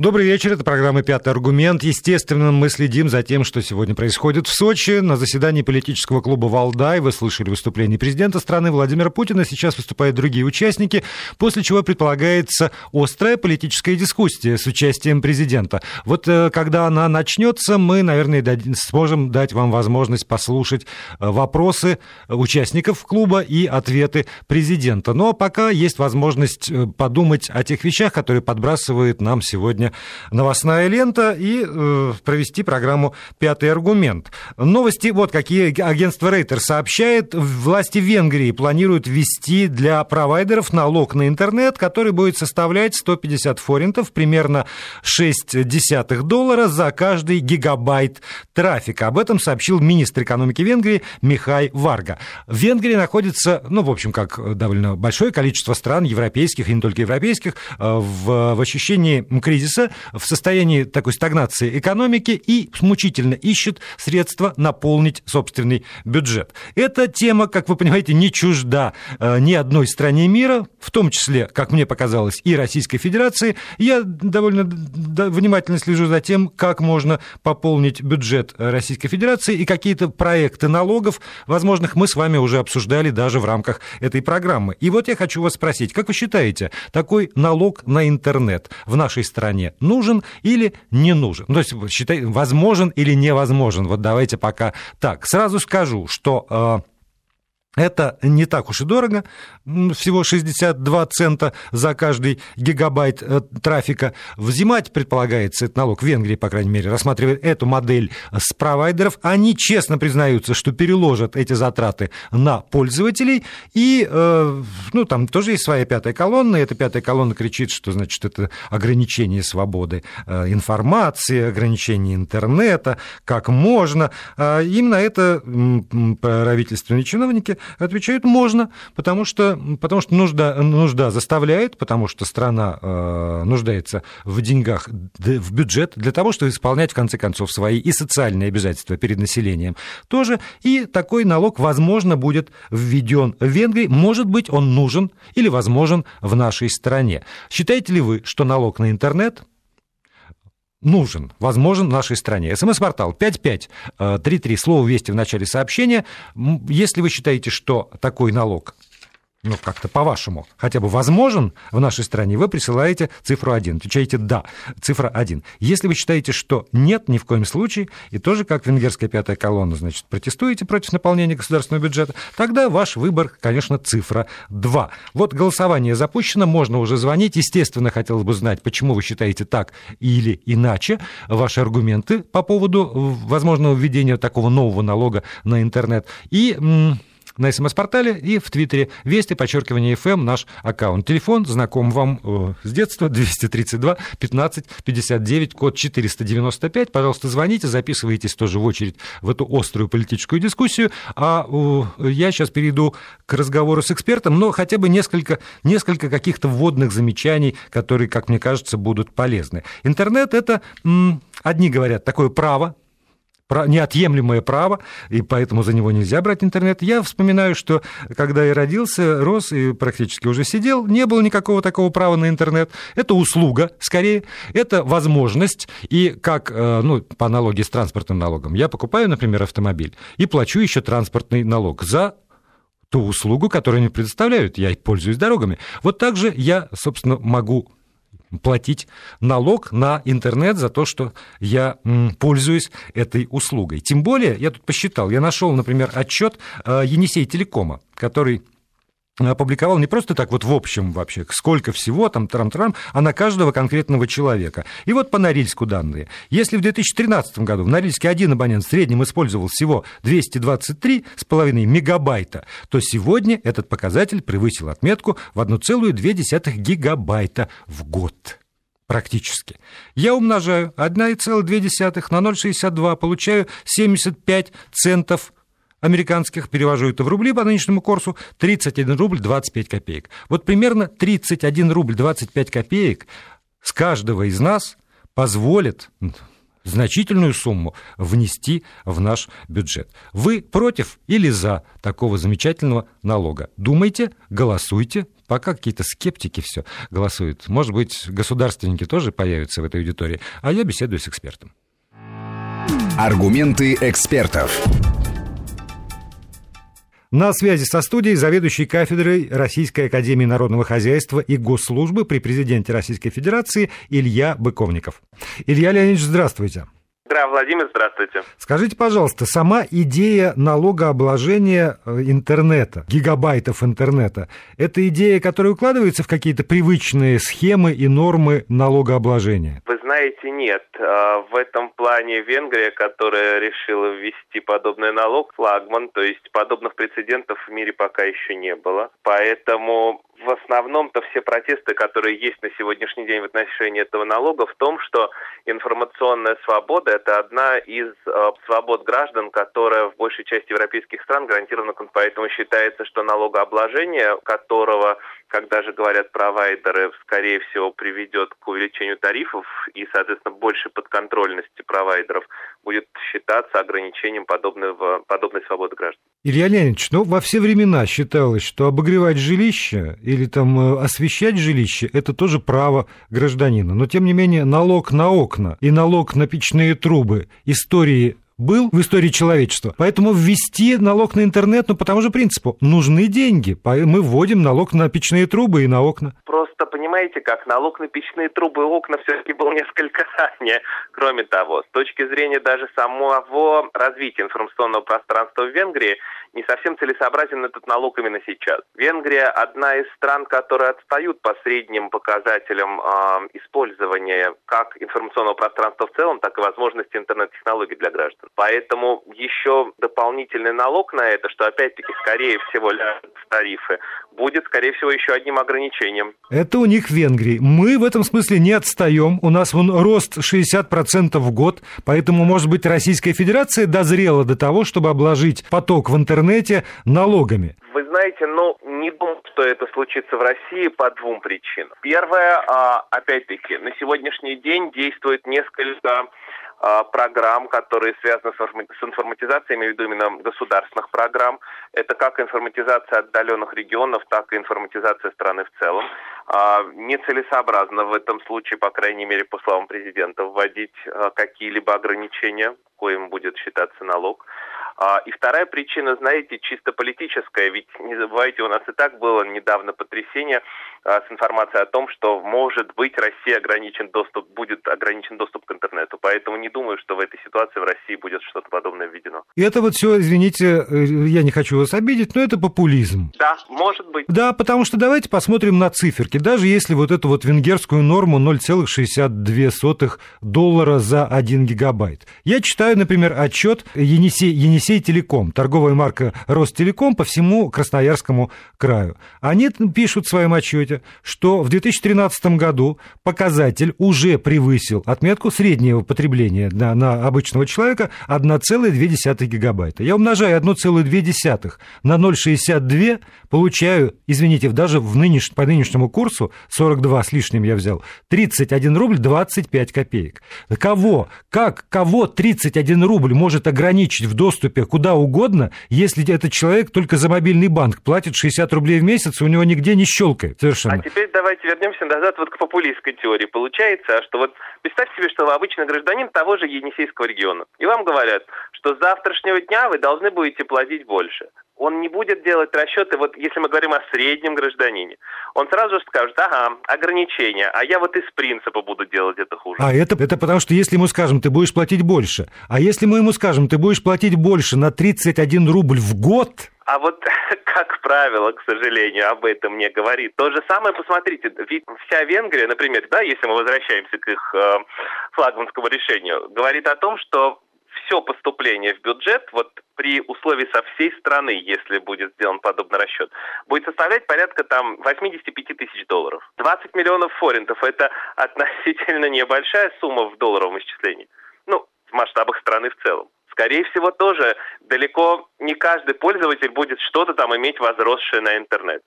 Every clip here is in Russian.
Добрый вечер, это программа «Пятый аргумент». Естественно, мы следим за тем, что сегодня происходит в Сочи. На заседании политического клуба «Валдай» вы слышали выступление президента страны Владимира Путина. Сейчас выступают другие участники, после чего предполагается острая политическая дискуссия с участием президента. Вот э, когда она начнется, мы, наверное, сможем дать вам возможность послушать э, вопросы участников клуба и ответы президента. Но пока есть возможность э, подумать о тех вещах, которые подбрасывает нам сегодня новостная лента и э, провести программу «Пятый аргумент». Новости вот какие агентство Рейтер сообщает. Власти Венгрии планируют ввести для провайдеров налог на интернет, который будет составлять 150 форинтов, примерно 6 десятых доллара за каждый гигабайт трафика. Об этом сообщил министр экономики Венгрии Михай Варга. В Венгрии находится, ну, в общем, как довольно большое количество стран европейских и не только европейских, э, в, в ощущении кризиса находится в состоянии такой стагнации экономики и мучительно ищет средства наполнить собственный бюджет. Эта тема, как вы понимаете, не чужда э, ни одной стране мира, в том числе, как мне показалось, и Российской Федерации. Я довольно внимательно слежу за тем, как можно пополнить бюджет Российской Федерации и какие-то проекты налогов, возможных мы с вами уже обсуждали даже в рамках этой программы. И вот я хочу вас спросить, как вы считаете, такой налог на интернет в нашей стране нужен или не нужен. Ну, то есть, считай, возможен или невозможен. Вот давайте пока так. Сразу скажу, что э, это не так уж и дорого, всего 62 цента за каждый гигабайт э, трафика. Взимать предполагается этот налог в Венгрии, по крайней мере, рассматривая эту модель с провайдеров. Они честно признаются, что переложат эти затраты на пользователей. И, э, ну, там тоже есть своя пятая колонна, и эта пятая колонна кричит, что, значит, это ограничение свободы э, информации, ограничение интернета, как можно. А именно это правительственные чиновники Отвечают, можно, потому что, потому что нужда, нужда заставляет, потому что страна э, нуждается в деньгах, в бюджет для того, чтобы исполнять, в конце концов, свои и социальные обязательства перед населением тоже. И такой налог, возможно, будет введен в Венгрии. Может быть, он нужен или возможен в нашей стране. Считаете ли вы, что налог на интернет нужен, возможен в нашей стране. СМС-портал 5533, слово «Вести» в начале сообщения. Если вы считаете, что такой налог ну, как-то по-вашему, хотя бы возможен в нашей стране, вы присылаете цифру 1. Отвечаете «да», цифра 1. Если вы считаете, что нет, ни в коем случае, и тоже, как венгерская пятая колонна, значит, протестуете против наполнения государственного бюджета, тогда ваш выбор, конечно, цифра 2. Вот голосование запущено, можно уже звонить. Естественно, хотелось бы знать, почему вы считаете так или иначе. Ваши аргументы по поводу возможного введения такого нового налога на интернет. И на СМС-портале и в Твиттере Вести, подчеркивание FM, наш аккаунт. Телефон знаком вам э, с детства, 232 15 59, код 495. Пожалуйста, звоните, записывайтесь тоже в очередь в эту острую политическую дискуссию. А э, я сейчас перейду к разговору с экспертом, но хотя бы несколько, несколько каких-то вводных замечаний, которые, как мне кажется, будут полезны. Интернет — это, одни говорят, такое право, неотъемлемое право, и поэтому за него нельзя брать интернет. Я вспоминаю, что когда я родился, рос и практически уже сидел, не было никакого такого права на интернет. Это услуга, скорее, это возможность. И как, э, ну, по аналогии с транспортным налогом, я покупаю, например, автомобиль и плачу еще транспортный налог за ту услугу, которую они предоставляют. Я пользуюсь дорогами. Вот так же я, собственно, могу платить налог на интернет за то, что я пользуюсь этой услугой. Тем более, я тут посчитал, я нашел, например, отчет э, Енисей Телекома, который опубликовал не просто так вот в общем вообще, сколько всего там трам-трам, а на каждого конкретного человека. И вот по Норильску данные. Если в 2013 году в Норильске один абонент в среднем использовал всего 223,5 мегабайта, то сегодня этот показатель превысил отметку в 1,2 гигабайта в год практически. Я умножаю 1,2 на 0,62, получаю 75 центов американских, перевожу это в рубли по нынешнему курсу, 31 рубль 25 копеек. Вот примерно 31 рубль 25 копеек с каждого из нас позволит значительную сумму внести в наш бюджет. Вы против или за такого замечательного налога? Думайте, голосуйте, Пока какие-то скептики все голосуют. Может быть, государственники тоже появятся в этой аудитории. А я беседую с экспертом. Аргументы экспертов. На связи со студией заведующий кафедрой Российской Академии Народного Хозяйства и Госслужбы при президенте Российской Федерации Илья Быковников. Илья Леонидович, здравствуйте. Да, Владимир, здравствуйте. Скажите, пожалуйста, сама идея налогообложения э, интернета, гигабайтов интернета, это идея, которая укладывается в какие-то привычные схемы и нормы налогообложения? Вы знаете, нет. А, в этом плане Венгрия, которая решила ввести подобный налог, флагман, то есть подобных прецедентов в мире пока еще не было. Поэтому в основном-то все протесты, которые есть на сегодняшний день в отношении этого налога, в том, что информационная свобода – это одна из э, свобод граждан, которая в большей части европейских стран гарантирована. Поэтому считается, что налогообложение, которого, когда же говорят провайдеры, скорее всего, приведет к увеличению тарифов и, соответственно, большей подконтрольности провайдеров, будет считаться ограничением подобного, подобной свободы граждан. Илья Леонидович, ну, во все времена считалось, что обогревать жилище или там э, освещать жилище – это тоже право гражданина. Но, тем не менее, налог на окна и налог на печные трубы истории был в истории человечества. Поэтому ввести налог на интернет, ну, по тому же принципу, нужны деньги. Мы вводим налог на печные трубы и на окна. Просто понимаете, как налог на печные трубы и окна все-таки был несколько ранее. Кроме того, с точки зрения даже самого развития информационного пространства в Венгрии, не совсем целесообразен этот налог именно сейчас. Венгрия одна из стран, которые отстают по средним показателям э, использования как информационного пространства в целом, так и возможности интернет-технологий для граждан. Поэтому еще дополнительный налог на это, что опять-таки скорее всего в тарифы, будет скорее всего еще одним ограничением. Это у них в Венгрии. Мы в этом смысле не отстаем. У нас вон рост 60% в год, поэтому, может быть, Российская Федерация дозрела до того, чтобы обложить поток в интернете налогами. Вы знаете, ну, не думаю, что это случится в России по двум причинам. Первое, а, опять-таки, на сегодняшний день действует несколько а, программ, которые связаны с информатизацией, имею в виду именно государственных программ. Это как информатизация отдаленных регионов, так и информатизация страны в целом. А, нецелесообразно в этом случае, по крайней мере, по словам президента, вводить какие-либо ограничения, коим будет считаться налог. И вторая причина, знаете, чисто политическая, ведь не забывайте, у нас и так было недавно потрясение с информацией о том, что, может быть, Россия ограничен доступ, будет ограничен доступ к интернету. Поэтому не думаю, что в этой ситуации в России будет что-то подобное введено. И это вот все, извините, э, я не хочу вас обидеть, но это популизм. Да, может быть. Да, потому что давайте посмотрим на циферки. Даже если вот эту вот венгерскую норму 0,62 доллара за 1 гигабайт. Я читаю, например, отчет Енисей, Енисей Телеком, торговая марка Ростелеком по всему Красноярскому краю. Они пишут в своем отчете, что в 2013 году показатель уже превысил отметку среднего потребления на, на обычного человека 1,2 гигабайта. Я умножаю 1,2 на 0,62, получаю, извините, даже в нынеш, по нынешнему курсу, 42 с лишним я взял, 31 рубль 25 копеек. Кого, как, кого 31 рубль может ограничить в доступе куда угодно, если этот человек только за мобильный банк платит 60 рублей в месяц, у него нигде не щелкает совершенно. А теперь давайте вернемся назад вот к популистской теории. Получается, что вот представьте себе, что вы обычный гражданин того же Енисейского региона. И вам говорят, что с завтрашнего дня вы должны будете платить больше. Он не будет делать расчеты, вот если мы говорим о среднем гражданине, он сразу же скажет, ага, ограничения, а я вот из принципа буду делать это хуже. А это, это потому что если ему скажем, ты будешь платить больше, а если мы ему скажем, ты будешь платить больше на 31 рубль в год, а вот, как правило, к сожалению, об этом не говорит. То же самое, посмотрите, ведь вся Венгрия, например, да, если мы возвращаемся к их э, флагманскому решению, говорит о том, что все поступление в бюджет, вот при условии со всей страны, если будет сделан подобный расчет, будет составлять порядка там 85 тысяч долларов. 20 миллионов форинтов – это относительно небольшая сумма в долларовом исчислении. Ну, в масштабах страны в целом скорее всего, тоже далеко не каждый пользователь будет что-то там иметь возросшее на интернет.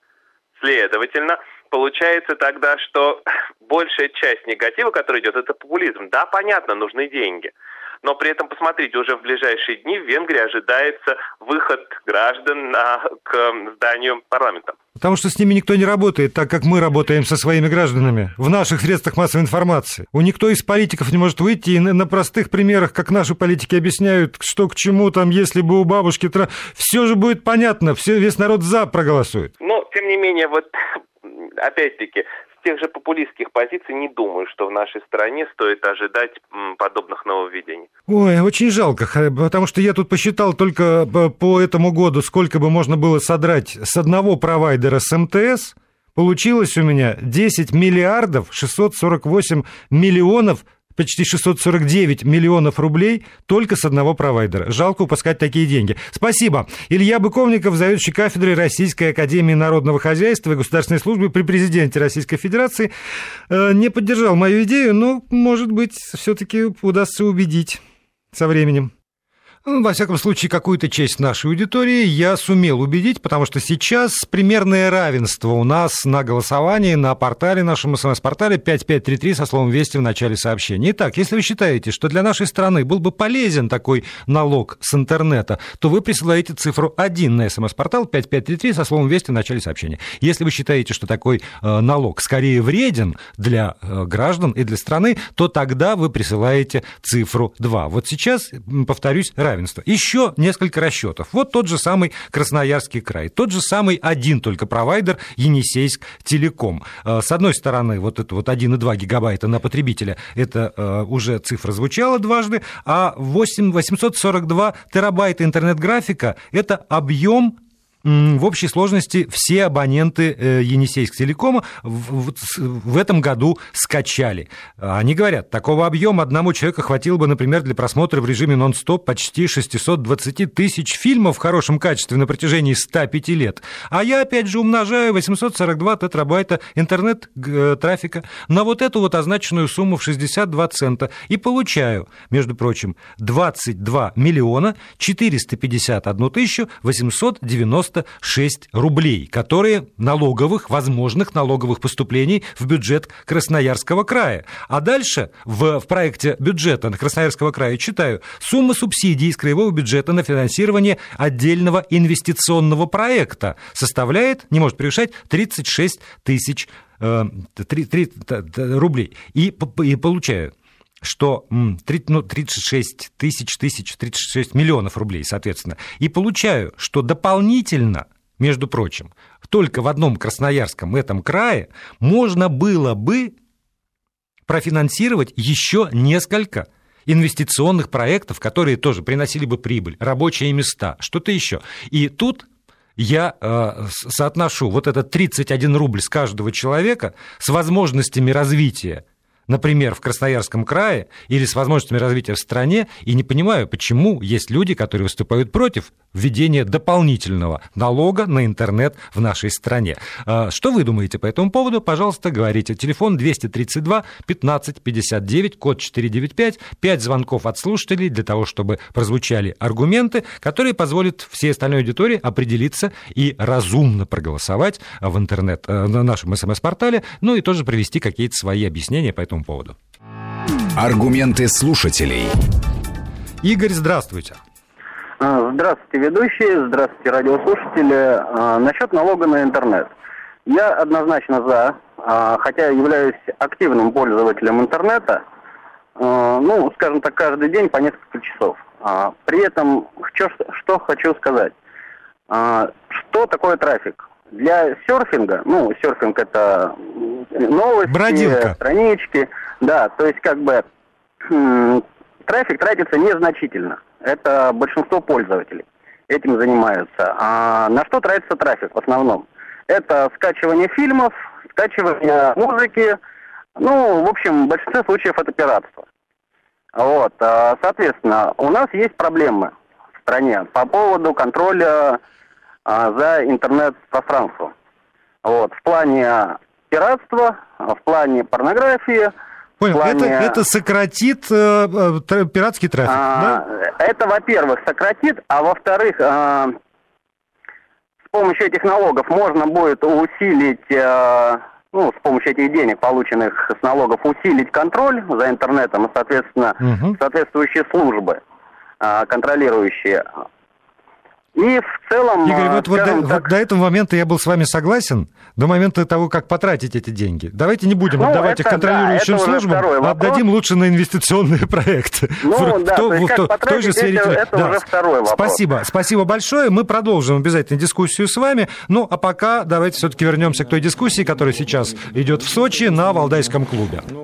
Следовательно, получается тогда, что большая часть негатива, который идет, это популизм. Да, понятно, нужны деньги. Но при этом, посмотрите, уже в ближайшие дни в Венгрии ожидается выход граждан на, к зданию парламента. Потому что с ними никто не работает так, как мы работаем со своими гражданами в наших средствах массовой информации. У никто из политиков не может выйти и на простых примерах, как наши политики объясняют, что к чему там, если бы у бабушки... Все же будет понятно, все, весь народ «за» проголосует. Но, тем не менее, вот опять-таки, тех же популистских позиций не думаю, что в нашей стране стоит ожидать подобных нововведений. Ой, очень жалко, потому что я тут посчитал только по этому году, сколько бы можно было содрать с одного провайдера с МТС, Получилось у меня 10 миллиардов 648 миллионов почти 649 миллионов рублей только с одного провайдера. Жалко упускать такие деньги. Спасибо. Илья Быковников, заведующий кафедрой Российской Академии Народного Хозяйства и Государственной Службы при президенте Российской Федерации, э, не поддержал мою идею, но, может быть, все-таки удастся убедить со временем. Во всяком случае, какую-то часть нашей аудитории я сумел убедить, потому что сейчас примерное равенство у нас на голосовании на портале, нашем смс-портале 5533 со словом «Вести» в начале сообщения. Итак, если вы считаете, что для нашей страны был бы полезен такой налог с интернета, то вы присылаете цифру 1 на смс-портал 5533 со словом «Вести» в начале сообщения. Если вы считаете, что такой э, налог скорее вреден для э, граждан и для страны, то тогда вы присылаете цифру 2. Вот сейчас, повторюсь, равенство равенства. Еще несколько расчетов. Вот тот же самый Красноярский край, тот же самый один только провайдер Енисейск Телеком. Э, с одной стороны, вот это вот 1,2 гигабайта на потребителя, это э, уже цифра звучала дважды, а 8, 842 терабайта интернет-графика – это объем в общей сложности все абоненты э, Енисейск Телекома в этом году скачали. Они говорят, такого объема одному человеку хватило бы, например, для просмотра в режиме нон-стоп почти 620 тысяч фильмов в хорошем качестве на протяжении 105 лет. А я, опять же, умножаю 842 тетрабайта интернет-трафика на вот эту вот означенную сумму в 62 цента и получаю, между прочим, 22 миллиона 451 тысячу 890 96 рублей, которые налоговых, возможных налоговых поступлений в бюджет Красноярского края. А дальше в, в проекте бюджета Красноярского края читаю, сумма субсидий из краевого бюджета на финансирование отдельного инвестиционного проекта составляет, не может превышать 36 тысяч э, 3, 3, рублей. И, и получаю что 30, ну, 36 тысяч, тысяч, 36 миллионов рублей, соответственно, и получаю, что дополнительно, между прочим, только в одном Красноярском этом крае можно было бы профинансировать еще несколько инвестиционных проектов, которые тоже приносили бы прибыль, рабочие места, что-то еще. И тут я э, соотношу вот этот 31 рубль с каждого человека с возможностями развития например, в Красноярском крае или с возможностями развития в стране, и не понимаю, почему есть люди, которые выступают против введения дополнительного налога на интернет в нашей стране. А, что вы думаете по этому поводу? Пожалуйста, говорите. Телефон 232 15 59, код 495, 5 звонков от слушателей для того, чтобы прозвучали аргументы, которые позволят всей остальной аудитории определиться и разумно проголосовать в интернет, э, на нашем смс-портале, ну и тоже привести какие-то свои объяснения по этому поводу. Аргументы слушателей. Игорь, здравствуйте. А, здравствуйте, ведущие, здравствуйте, радиослушатели. А, насчет налога на интернет. Я однозначно за, а, хотя являюсь активным пользователем интернета, ну, скажем так, каждый день по несколько часов. При этом, что, что хочу сказать. Что такое трафик? Для серфинга, ну, серфинг это новости, Бродилка. странички, да, то есть как бы трафик тратится незначительно это большинство пользователей этим занимаются. А на что тратится трафик в основном? Это скачивание фильмов, скачивание музыки, ну, в общем, в большинстве случаев это пиратство. Вот, а, соответственно, у нас есть проблемы в стране по поводу контроля а, за интернет-пространством. Вот, в плане пиратства, в плане порнографии – Понял, плане... это, это сократит э, э пиратский трафик, а, да? Это, во-первых, сократит, а во-вторых, э, с помощью этих налогов можно будет усилить э, ну, с помощью этих денег, полученных с налогов, усилить контроль за интернетом и, соответственно, Мгм. соответствующие службы, а, контролирующие. И в целом, Игорь, а, вот, вот, до, скажем вот так, до этого момента я был с вами согласен, до момента того, как потратить эти деньги. Давайте не будем Ну, отдавать их это да, контролирующим уже службам, а отдадим лучше на инвестиционные проекты. Ну, В- да, то- то есть в- как в той же сфере это- это уже второй вопрос. Спасибо, спасибо большое. Мы продолжим обязательно дискуссию с вами. Ну, а пока давайте все-таки вернемся к той дискуссии, которая сейчас идет в Сочи на Валдайском клубе.